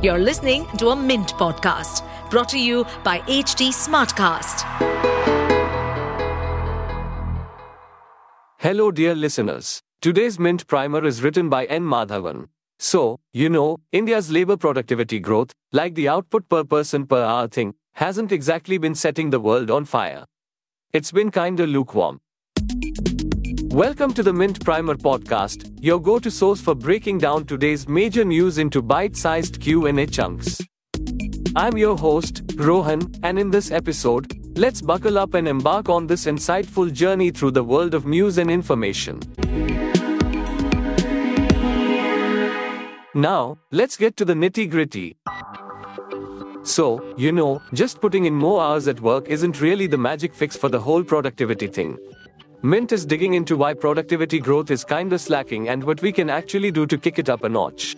You're listening to a Mint podcast brought to you by HT Smartcast. Hello, dear listeners. Today's Mint Primer is written by N. Madhavan. So, you know, India's labor productivity growth, like the output per person per hour thing, hasn't exactly been setting the world on fire. It's been kinda lukewarm. Welcome to the Mint Primer podcast, your go-to source for breaking down today's major news into bite-sized Q&A chunks. I'm your host, Rohan, and in this episode, let's buckle up and embark on this insightful journey through the world of news and information. Now, let's get to the nitty-gritty. So, you know, just putting in more hours at work isn't really the magic fix for the whole productivity thing. Mint is digging into why productivity growth is kinda slacking and what we can actually do to kick it up a notch.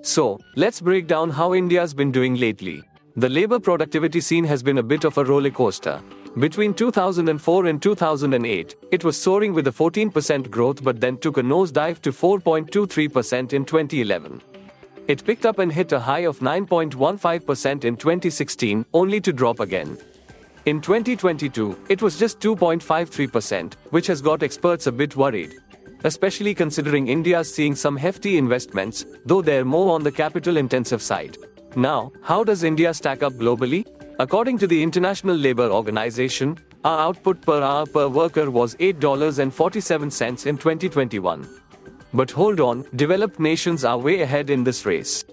So, let's break down how India's been doing lately. The labor productivity scene has been a bit of a roller coaster. Between 2004 and 2008, it was soaring with a 14% growth but then took a nosedive to 4.23% in 2011. It picked up and hit a high of 9.15% in 2016, only to drop again. In 2022, it was just 2.53%, which has got experts a bit worried. Especially considering India's seeing some hefty investments, though they're more on the capital intensive side. Now, how does India stack up globally? According to the International Labour Organization, our output per hour per worker was $8.47 in 2021. But hold on, developed nations are way ahead in this race.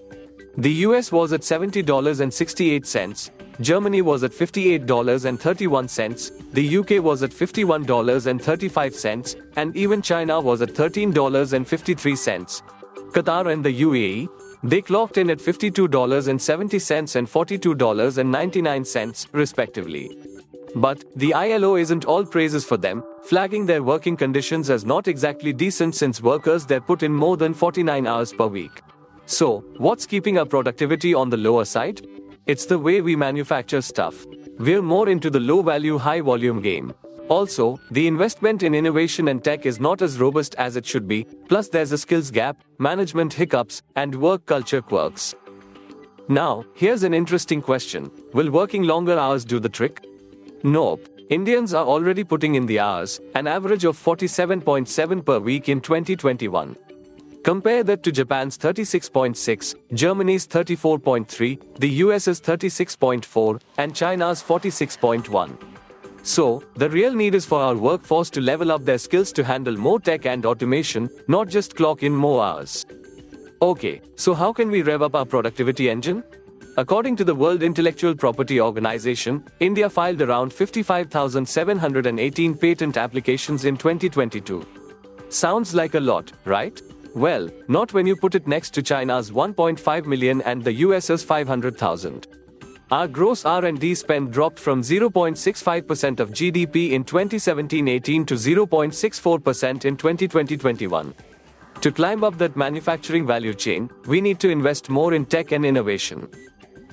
The US was at $70.68, Germany was at $58.31, the UK was at $51.35, and even China was at $13.53. Qatar and the UAE, they clocked in at $52.70 and $42.99, respectively. But the ILO isn't all praises for them, flagging their working conditions as not exactly decent since workers there put in more than 49 hours per week. So, what's keeping our productivity on the lower side? It's the way we manufacture stuff. We're more into the low value, high volume game. Also, the investment in innovation and tech is not as robust as it should be, plus, there's a skills gap, management hiccups, and work culture quirks. Now, here's an interesting question Will working longer hours do the trick? Nope. Indians are already putting in the hours, an average of 47.7 per week in 2021. Compare that to Japan's 36.6, Germany's 34.3, the US's 36.4, and China's 46.1. So, the real need is for our workforce to level up their skills to handle more tech and automation, not just clock in more hours. Okay, so how can we rev up our productivity engine? According to the World Intellectual Property Organization, India filed around 55,718 patent applications in 2022. Sounds like a lot, right? Well, not when you put it next to China's 1.5 million and the US's 500,000. Our gross R&D spend dropped from 0.65% of GDP in 2017-18 to 0.64% in 2020-21. To climb up that manufacturing value chain, we need to invest more in tech and innovation.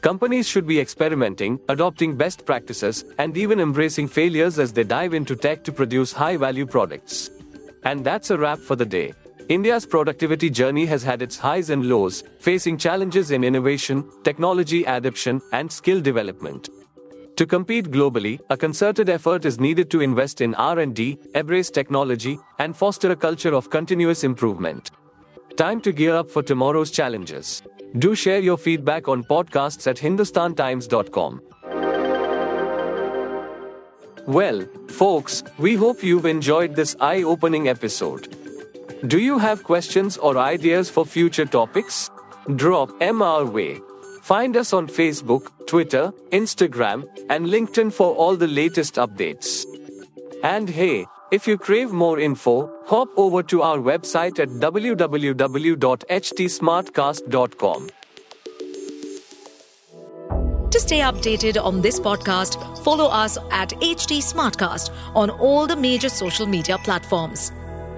Companies should be experimenting, adopting best practices, and even embracing failures as they dive into tech to produce high value products. And that's a wrap for the day. India's productivity journey has had its highs and lows, facing challenges in innovation, technology adoption, and skill development. To compete globally, a concerted effort is needed to invest in R&D, embrace technology, and foster a culture of continuous improvement. Time to gear up for tomorrow's challenges. Do share your feedback on podcasts at hindustantimes.com. Well, folks, we hope you've enjoyed this eye opening episode. Do you have questions or ideas for future topics? Drop them our way. Find us on Facebook, Twitter, Instagram, and LinkedIn for all the latest updates. And hey, if you crave more info, hop over to our website at www.htsmartcast.com. To stay updated on this podcast, follow us at HT Smartcast on all the major social media platforms.